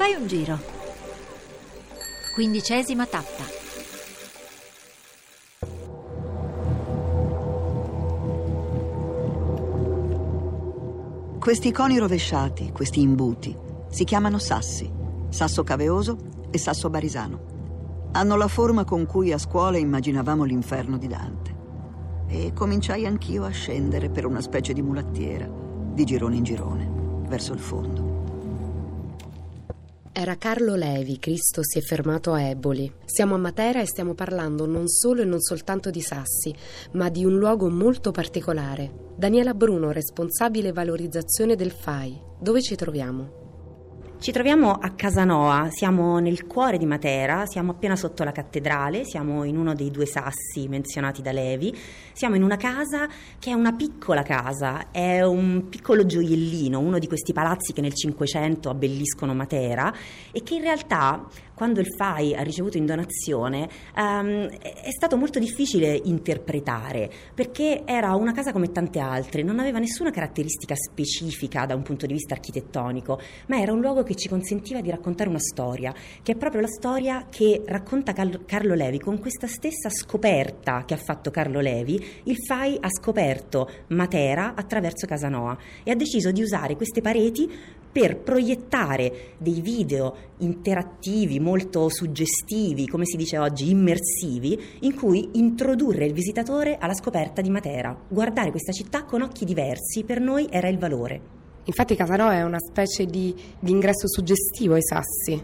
Fai un giro. Quindicesima tappa. Questi coni rovesciati, questi imbuti, si chiamano sassi, sasso caveoso e sasso barisano. Hanno la forma con cui a scuola immaginavamo l'inferno di Dante. E cominciai anch'io a scendere per una specie di mulattiera, di girone in girone, verso il fondo. Era Carlo Levi, Cristo si è fermato a Eboli. Siamo a Matera e stiamo parlando non solo e non soltanto di sassi, ma di un luogo molto particolare. Daniela Bruno, responsabile valorizzazione del FAI. Dove ci troviamo? Ci troviamo a Casanoa, siamo nel cuore di Matera, siamo appena sotto la cattedrale, siamo in uno dei due sassi menzionati da Levi, siamo in una casa che è una piccola casa, è un piccolo gioiellino, uno di questi palazzi che nel Cinquecento abbelliscono Matera e che in realtà quando il FAI ha ricevuto in donazione um, è stato molto difficile interpretare perché era una casa come tante altre, non aveva nessuna caratteristica specifica da un punto di vista architettonico, ma era un luogo che ci consentiva di raccontare una storia, che è proprio la storia che racconta Carlo Levi. Con questa stessa scoperta che ha fatto Carlo Levi, il FAI ha scoperto Matera attraverso Casanoa e ha deciso di usare queste pareti per proiettare dei video interattivi, molto suggestivi, come si dice oggi, immersivi, in cui introdurre il visitatore alla scoperta di Matera. Guardare questa città con occhi diversi per noi era il valore. Infatti Casanoa è una specie di, di ingresso suggestivo ai sassi.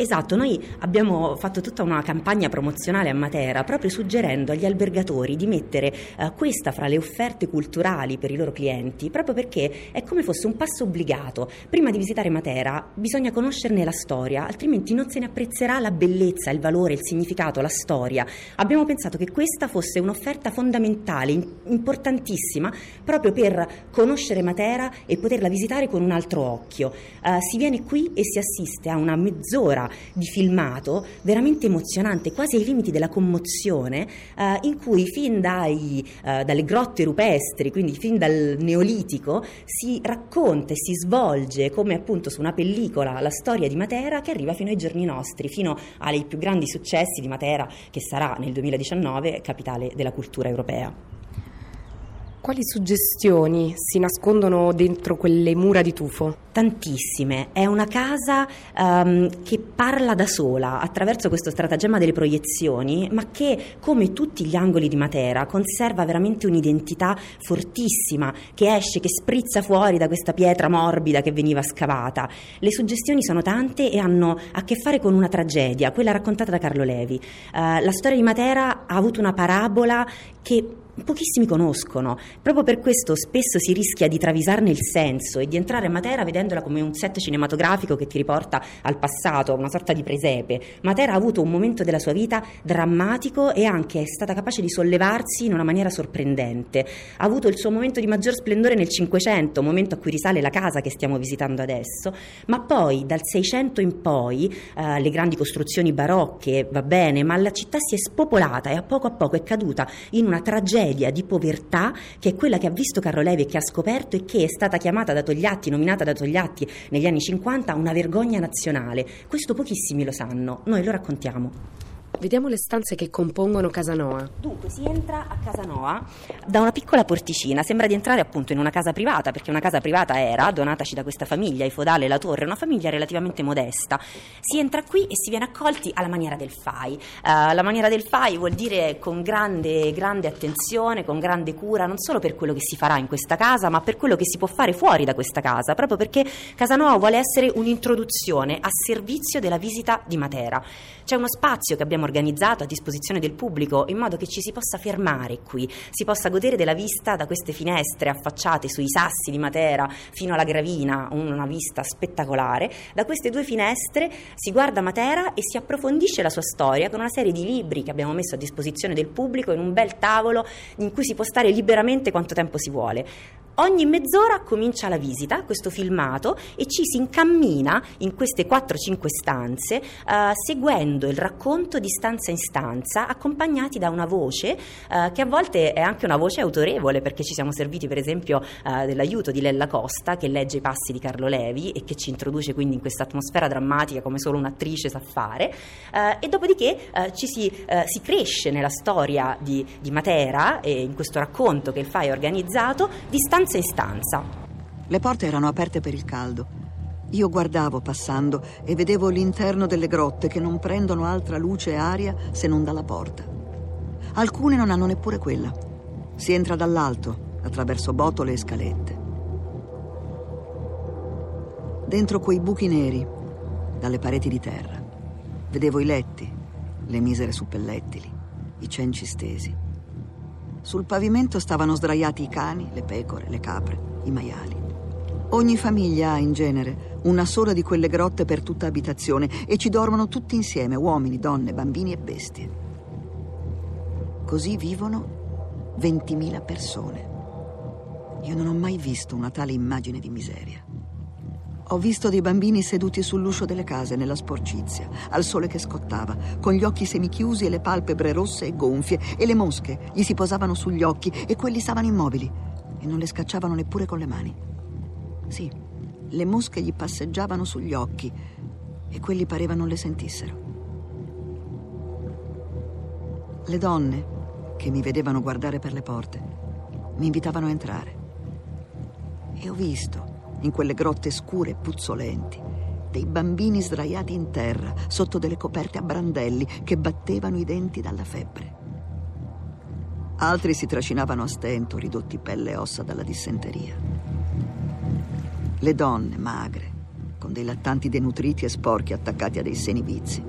Esatto, noi abbiamo fatto tutta una campagna promozionale a Matera proprio suggerendo agli albergatori di mettere uh, questa fra le offerte culturali per i loro clienti, proprio perché è come fosse un passo obbligato. Prima di visitare Matera bisogna conoscerne la storia, altrimenti non se ne apprezzerà la bellezza, il valore, il significato, la storia. Abbiamo pensato che questa fosse un'offerta fondamentale, importantissima, proprio per conoscere Matera e poterla visitare con un altro occhio. Uh, si viene qui e si assiste a una mezz'ora di filmato veramente emozionante, quasi ai limiti della commozione, eh, in cui fin dai, eh, dalle grotte rupestri, quindi fin dal neolitico, si racconta e si svolge come appunto su una pellicola la storia di Matera che arriva fino ai giorni nostri, fino ai più grandi successi di Matera che sarà nel 2019 capitale della cultura europea. Quali suggestioni si nascondono dentro quelle mura di tufo? Tantissime. È una casa um, che parla da sola attraverso questo stratagemma delle proiezioni, ma che, come tutti gli angoli di Matera, conserva veramente un'identità fortissima che esce, che sprizza fuori da questa pietra morbida che veniva scavata. Le suggestioni sono tante e hanno a che fare con una tragedia, quella raccontata da Carlo Levi. Uh, la storia di Matera ha avuto una parabola che pochissimi conoscono. Proprio per questo spesso si rischia di travisarne il senso e di entrare a Matera vedendola come un set cinematografico che ti riporta al passato, una sorta di presepe. Matera ha avuto un momento della sua vita drammatico e anche è stata capace di sollevarsi in una maniera sorprendente. Ha avuto il suo momento di maggior splendore nel Cinquecento, momento a cui risale la casa che stiamo visitando adesso, ma poi dal Seicento in poi eh, le grandi costruzioni barocche, va bene, ma la città si è spopolata e a poco a poco è caduta in una tragedia tragedia di povertà che è quella che ha visto Carlo Levi e che ha scoperto e che è stata chiamata da Togliatti, nominata da Togliatti negli anni 50 una vergogna nazionale. Questo pochissimi lo sanno, noi lo raccontiamo. Vediamo le stanze che compongono Casanoa. Dunque, si entra a Casanoa da una piccola porticina, sembra di entrare appunto in una casa privata, perché una casa privata era donataci da questa famiglia, i Fodale La Torre, una famiglia relativamente modesta. Si entra qui e si viene accolti alla maniera del FAI. Uh, la maniera del FAI vuol dire con grande, grande attenzione, con grande cura, non solo per quello che si farà in questa casa, ma per quello che si può fare fuori da questa casa, proprio perché Casanoa vuole essere un'introduzione a servizio della visita di Matera. C'è uno spazio che abbiamo organizzato a disposizione del pubblico in modo che ci si possa fermare qui, si possa godere della vista da queste finestre affacciate sui sassi di Matera fino alla Gravina, una vista spettacolare. Da queste due finestre si guarda Matera e si approfondisce la sua storia con una serie di libri che abbiamo messo a disposizione del pubblico in un bel tavolo in cui si può stare liberamente quanto tempo si vuole. Ogni mezz'ora comincia la visita, questo filmato, e ci si incammina in queste 4-5 stanze, eh, seguendo il racconto di stanza in stanza, accompagnati da una voce eh, che a volte è anche una voce autorevole, perché ci siamo serviti per esempio eh, dell'aiuto di Lella Costa, che legge i passi di Carlo Levi e che ci introduce quindi in questa atmosfera drammatica come solo un'attrice sa fare, eh, e dopodiché eh, ci si, eh, si, cresce nella storia di, di Matera e in questo racconto che il FAI ha organizzato di stanza stanza in stanza. Le porte erano aperte per il caldo. Io guardavo passando e vedevo l'interno delle grotte che non prendono altra luce e aria se non dalla porta. Alcune non hanno neppure quella. Si entra dall'alto, attraverso botole e scalette. Dentro quei buchi neri, dalle pareti di terra, vedevo i letti, le misere suppellettili, i cenci stesi. Sul pavimento stavano sdraiati i cani, le pecore, le capre, i maiali. Ogni famiglia ha in genere una sola di quelle grotte per tutta abitazione e ci dormono tutti insieme, uomini, donne, bambini e bestie. Così vivono 20.000 persone. Io non ho mai visto una tale immagine di miseria. Ho visto dei bambini seduti sull'uscio delle case nella sporcizia, al sole che scottava, con gli occhi semichiusi e le palpebre rosse e gonfie, e le mosche gli si posavano sugli occhi e quelli stavano immobili e non le scacciavano neppure con le mani. Sì, le mosche gli passeggiavano sugli occhi e quelli pareva non le sentissero. Le donne, che mi vedevano guardare per le porte, mi invitavano a entrare. E ho visto in quelle grotte scure e puzzolenti, dei bambini sdraiati in terra sotto delle coperte a brandelli che battevano i denti dalla febbre. Altri si trascinavano a stento, ridotti pelle e ossa dalla dissenteria. Le donne, magre, con dei lattanti denutriti e sporchi attaccati a dei seni vizi,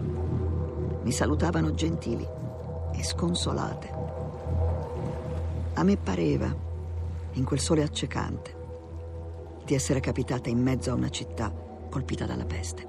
mi salutavano gentili e sconsolate. A me pareva, in quel sole accecante, di essere capitata in mezzo a una città colpita dalla peste.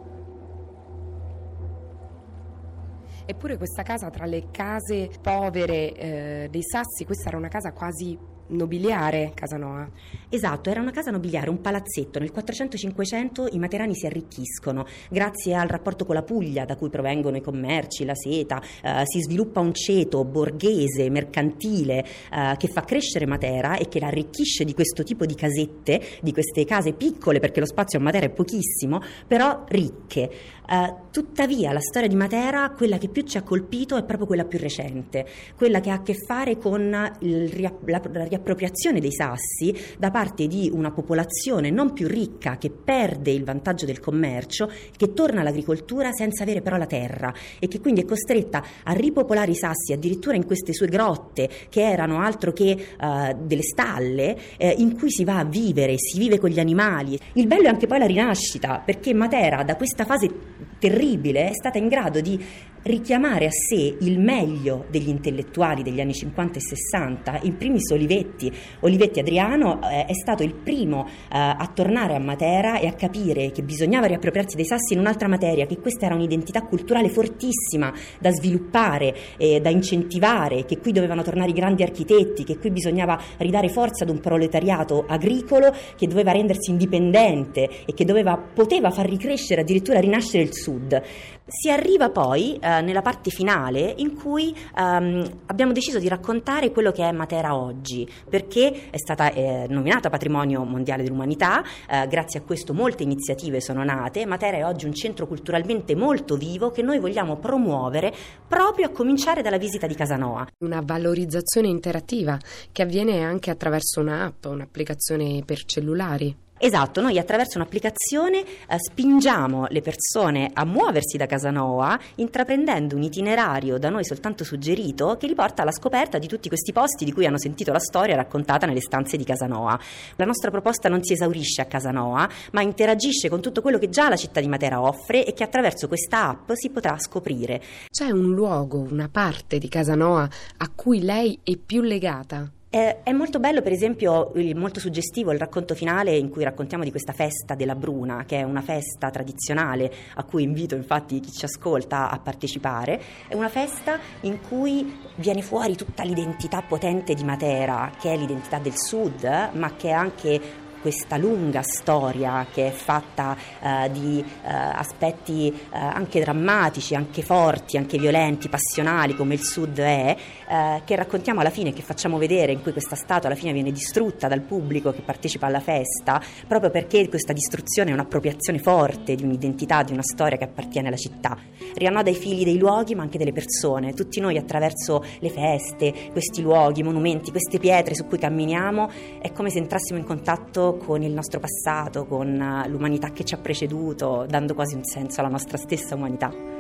Eppure questa casa tra le case povere eh, dei Sassi, questa era una casa quasi nobiliare Casanoa. Esatto, era una casa nobiliare, un palazzetto. Nel 400-500 i materani si arricchiscono grazie al rapporto con la Puglia da cui provengono i commerci, la seta, eh, si sviluppa un ceto borghese, mercantile eh, che fa crescere Matera e che l'arricchisce di questo tipo di casette, di queste case piccole perché lo spazio a Matera è pochissimo, però ricche. Eh, tuttavia la storia di Matera, quella che più ci ha colpito è proprio quella più recente, quella che ha a che fare con il, la, la, la riappropriazione dei sassi da parte di una popolazione non più ricca che perde il vantaggio del commercio, che torna all'agricoltura senza avere però la terra e che quindi è costretta a ripopolare i sassi addirittura in queste sue grotte che erano altro che uh, delle stalle eh, in cui si va a vivere, si vive con gli animali. Il bello è anche poi la rinascita perché Matera da questa fase terribile è stata in grado di richiamare a sé il meglio degli intellettuali degli anni 50 e 60, in primis Olivetti. Olivetti Adriano eh, è stato il primo eh, a tornare a Matera e a capire che bisognava riappropriarsi dei sassi in un'altra materia, che questa era un'identità culturale fortissima da sviluppare, eh, da incentivare, che qui dovevano tornare i grandi architetti, che qui bisognava ridare forza ad un proletariato agricolo che doveva rendersi indipendente e che doveva, poteva far ricrescere, addirittura rinascere il sud. Si arriva poi eh, nella parte finale in cui ehm, abbiamo deciso di raccontare quello che è Matera oggi, perché è stata eh, nominata Patrimonio Mondiale dell'Umanità, eh, grazie a questo molte iniziative sono nate, Matera è oggi un centro culturalmente molto vivo che noi vogliamo promuovere proprio a cominciare dalla visita di Casanoa. Una valorizzazione interattiva che avviene anche attraverso un'app, un'applicazione per cellulari. Esatto, noi attraverso un'applicazione eh, spingiamo le persone a muoversi da Casanova intraprendendo un itinerario da noi soltanto suggerito che li porta alla scoperta di tutti questi posti di cui hanno sentito la storia raccontata nelle stanze di Casanova. La nostra proposta non si esaurisce a Casanova, ma interagisce con tutto quello che già la città di Matera offre e che attraverso questa app si potrà scoprire. C'è un luogo, una parte di Casanova a cui lei è più legata? Eh, è molto bello, per esempio, molto suggestivo il racconto finale in cui raccontiamo di questa festa della Bruna, che è una festa tradizionale a cui invito infatti chi ci ascolta a partecipare. È una festa in cui viene fuori tutta l'identità potente di Matera, che è l'identità del sud, ma che è anche questa lunga storia che è fatta eh, di eh, aspetti eh, anche drammatici, anche forti, anche violenti, passionali come il Sud è, eh, che raccontiamo alla fine, che facciamo vedere, in cui questa statua alla fine viene distrutta dal pubblico che partecipa alla festa, proprio perché questa distruzione è un'appropriazione forte di un'identità, di una storia che appartiene alla città. Riannoda i fili dei luoghi ma anche delle persone, tutti noi attraverso le feste, questi luoghi, i monumenti, queste pietre su cui camminiamo, è come se entrassimo in contatto con il nostro passato, con eh, l'umanità che ci ha preceduto, dando quasi un senso alla nostra stessa umanità.